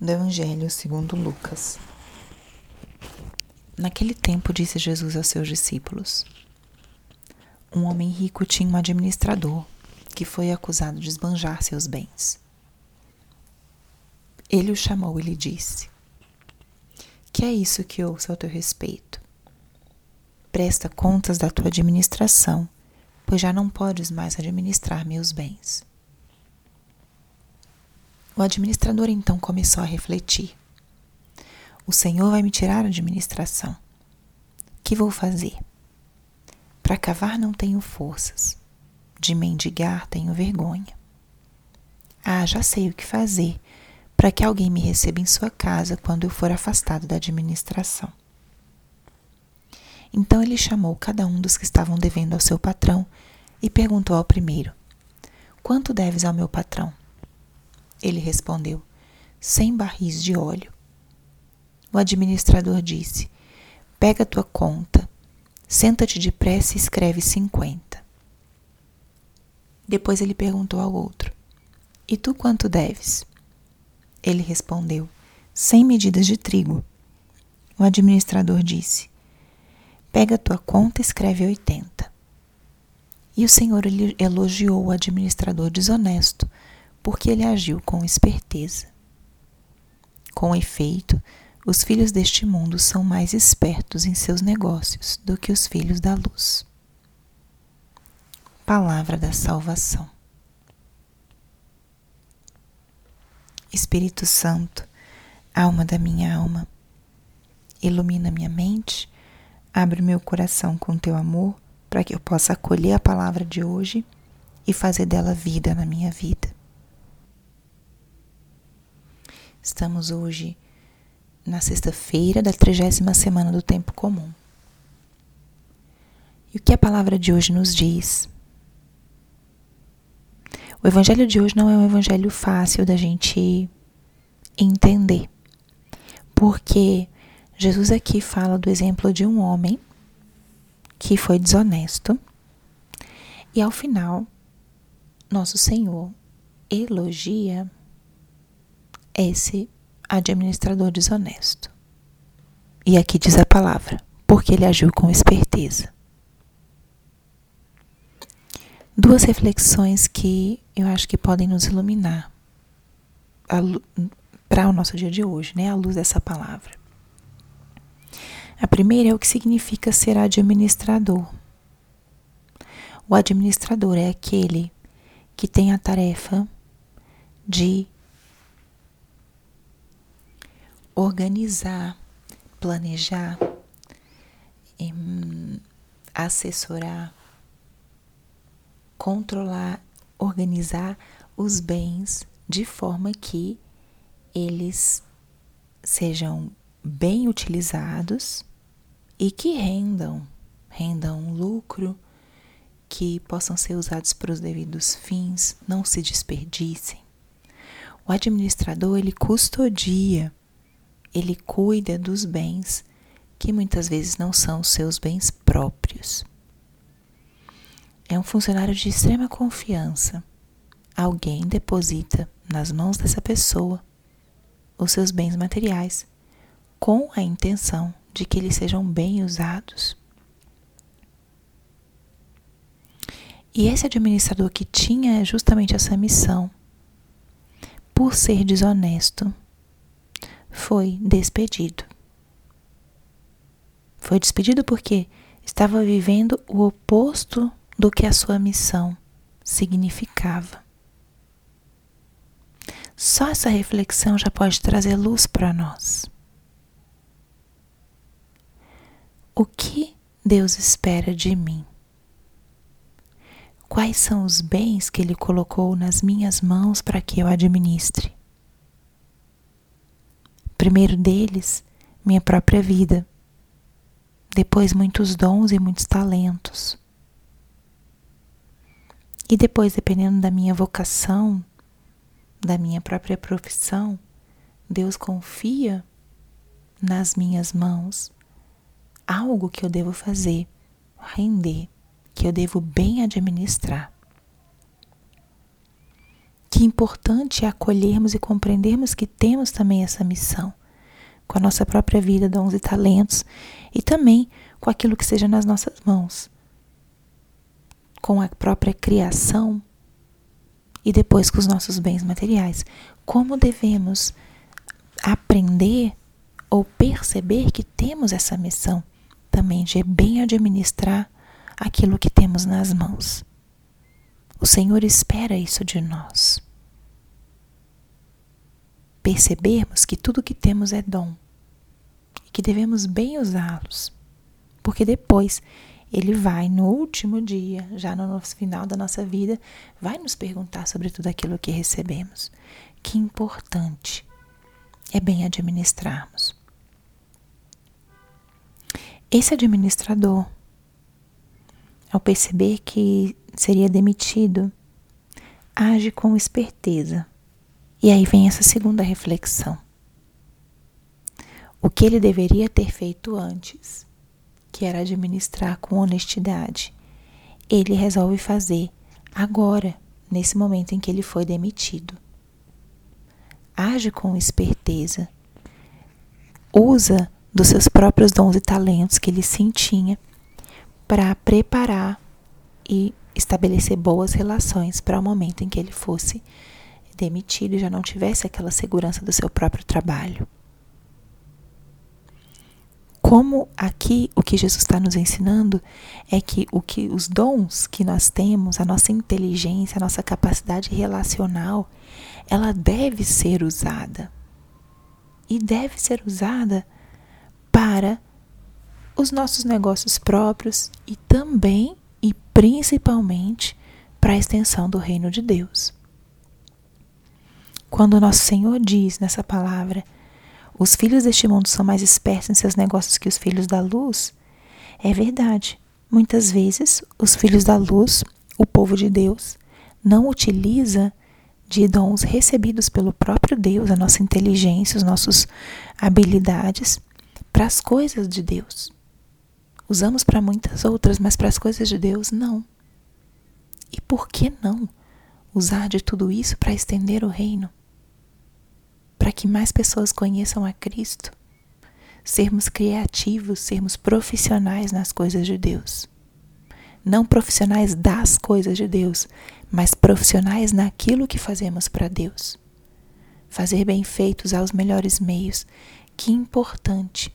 do Evangelho segundo Lucas. Naquele tempo disse Jesus aos seus discípulos: Um homem rico tinha um administrador que foi acusado de esbanjar seus bens. Ele o chamou e lhe disse: Que é isso que ouço ao teu respeito? Presta contas da tua administração, pois já não podes mais administrar meus bens. O administrador então começou a refletir. O Senhor vai me tirar a administração. Que vou fazer? Para cavar não tenho forças. De mendigar tenho vergonha. Ah, já sei o que fazer para que alguém me receba em sua casa quando eu for afastado da administração. Então ele chamou cada um dos que estavam devendo ao seu patrão e perguntou ao primeiro: Quanto deves ao meu patrão? Ele respondeu: Cem barris de óleo. O administrador disse: Pega tua conta, senta-te depressa e escreve cinquenta. Depois ele perguntou ao outro: E tu quanto deves? Ele respondeu: Cem medidas de trigo. O administrador disse: Pega tua conta e escreve oitenta. E o Senhor elogiou o administrador desonesto porque ele agiu com esperteza. Com efeito, os filhos deste mundo são mais espertos em seus negócios do que os filhos da luz. Palavra da Salvação. Espírito Santo, alma da minha alma, ilumina minha mente, abre meu coração com teu amor para que eu possa acolher a palavra de hoje e fazer dela vida na minha vida. Estamos hoje na sexta-feira da trigésima semana do tempo comum. E o que a palavra de hoje nos diz? O evangelho de hoje não é um evangelho fácil da gente entender, porque Jesus aqui fala do exemplo de um homem que foi desonesto e ao final nosso Senhor elogia esse administrador desonesto. E aqui diz a palavra, porque ele agiu com esperteza. Duas reflexões que eu acho que podem nos iluminar para o nosso dia de hoje, né, à luz dessa palavra. A primeira é o que significa ser administrador. O administrador é aquele que tem a tarefa de organizar, planejar, assessorar, controlar, organizar os bens de forma que eles sejam bem utilizados e que rendam, rendam lucro, que possam ser usados para os devidos fins, não se desperdicem. O administrador ele custodia ele cuida dos bens que muitas vezes não são seus bens próprios. É um funcionário de extrema confiança. Alguém deposita nas mãos dessa pessoa os seus bens materiais com a intenção de que eles sejam bem usados. E esse administrador que tinha justamente essa missão, por ser desonesto, foi despedido. Foi despedido porque estava vivendo o oposto do que a sua missão significava. Só essa reflexão já pode trazer luz para nós. O que Deus espera de mim? Quais são os bens que Ele colocou nas minhas mãos para que eu administre? Primeiro deles, minha própria vida. Depois, muitos dons e muitos talentos. E depois, dependendo da minha vocação, da minha própria profissão, Deus confia nas minhas mãos algo que eu devo fazer, render, que eu devo bem administrar. Que importante é acolhermos e compreendermos que temos também essa missão com a nossa própria vida, dons e talentos e também com aquilo que seja nas nossas mãos, com a própria criação e depois com os nossos bens materiais. Como devemos aprender ou perceber que temos essa missão também de bem administrar aquilo que temos nas mãos. O Senhor espera isso de nós. Percebermos que tudo que temos é dom e que devemos bem usá-los, porque depois ele vai no último dia, já no final da nossa vida, vai nos perguntar sobre tudo aquilo que recebemos. Que importante é bem administrarmos. Esse administrador ao perceber que seria demitido, age com esperteza. E aí vem essa segunda reflexão. O que ele deveria ter feito antes, que era administrar com honestidade, ele resolve fazer agora, nesse momento em que ele foi demitido. Age com esperteza, usa dos seus próprios dons e talentos que ele sentia para preparar e estabelecer boas relações para o momento em que ele fosse demitido e já não tivesse aquela segurança do seu próprio trabalho. Como aqui o que Jesus está nos ensinando é que o que os dons que nós temos, a nossa inteligência, a nossa capacidade relacional, ela deve ser usada. E deve ser usada para os nossos negócios próprios e também e principalmente para a extensão do reino de Deus. Quando o nosso Senhor diz nessa palavra, os filhos deste mundo são mais espertos em seus negócios que os filhos da luz, é verdade. Muitas vezes, os filhos da luz, o povo de Deus, não utiliza de dons recebidos pelo próprio Deus, a nossa inteligência, as nossas habilidades, para as coisas de Deus. Usamos para muitas outras, mas para as coisas de Deus, não. E por que não usar de tudo isso para estender o reino? Para que mais pessoas conheçam a Cristo? Sermos criativos, sermos profissionais nas coisas de Deus. Não profissionais das coisas de Deus, mas profissionais naquilo que fazemos para Deus. Fazer bem feito, usar os melhores meios. Que importante.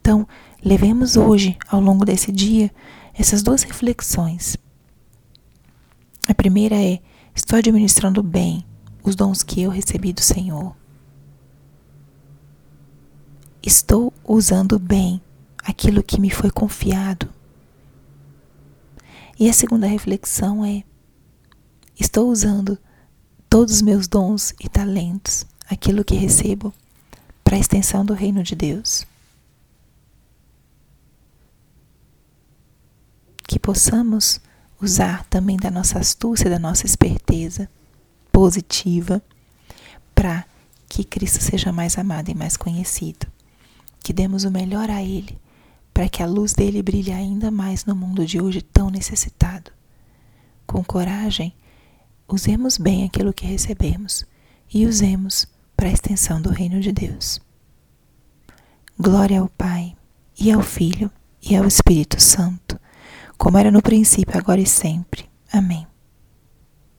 Então, Levemos hoje, ao longo desse dia, essas duas reflexões. A primeira é: estou administrando bem os dons que eu recebi do Senhor? Estou usando bem aquilo que me foi confiado? E a segunda reflexão é: estou usando todos os meus dons e talentos, aquilo que recebo, para a extensão do reino de Deus? que possamos usar também da nossa astúcia, da nossa esperteza positiva, para que Cristo seja mais amado e mais conhecido. Que demos o melhor a Ele, para que a luz dele brilhe ainda mais no mundo de hoje tão necessitado. Com coragem, usemos bem aquilo que recebemos e usemos para a extensão do reino de Deus. Glória ao Pai, e ao Filho, e ao Espírito Santo como era no princípio, agora e sempre. Amém.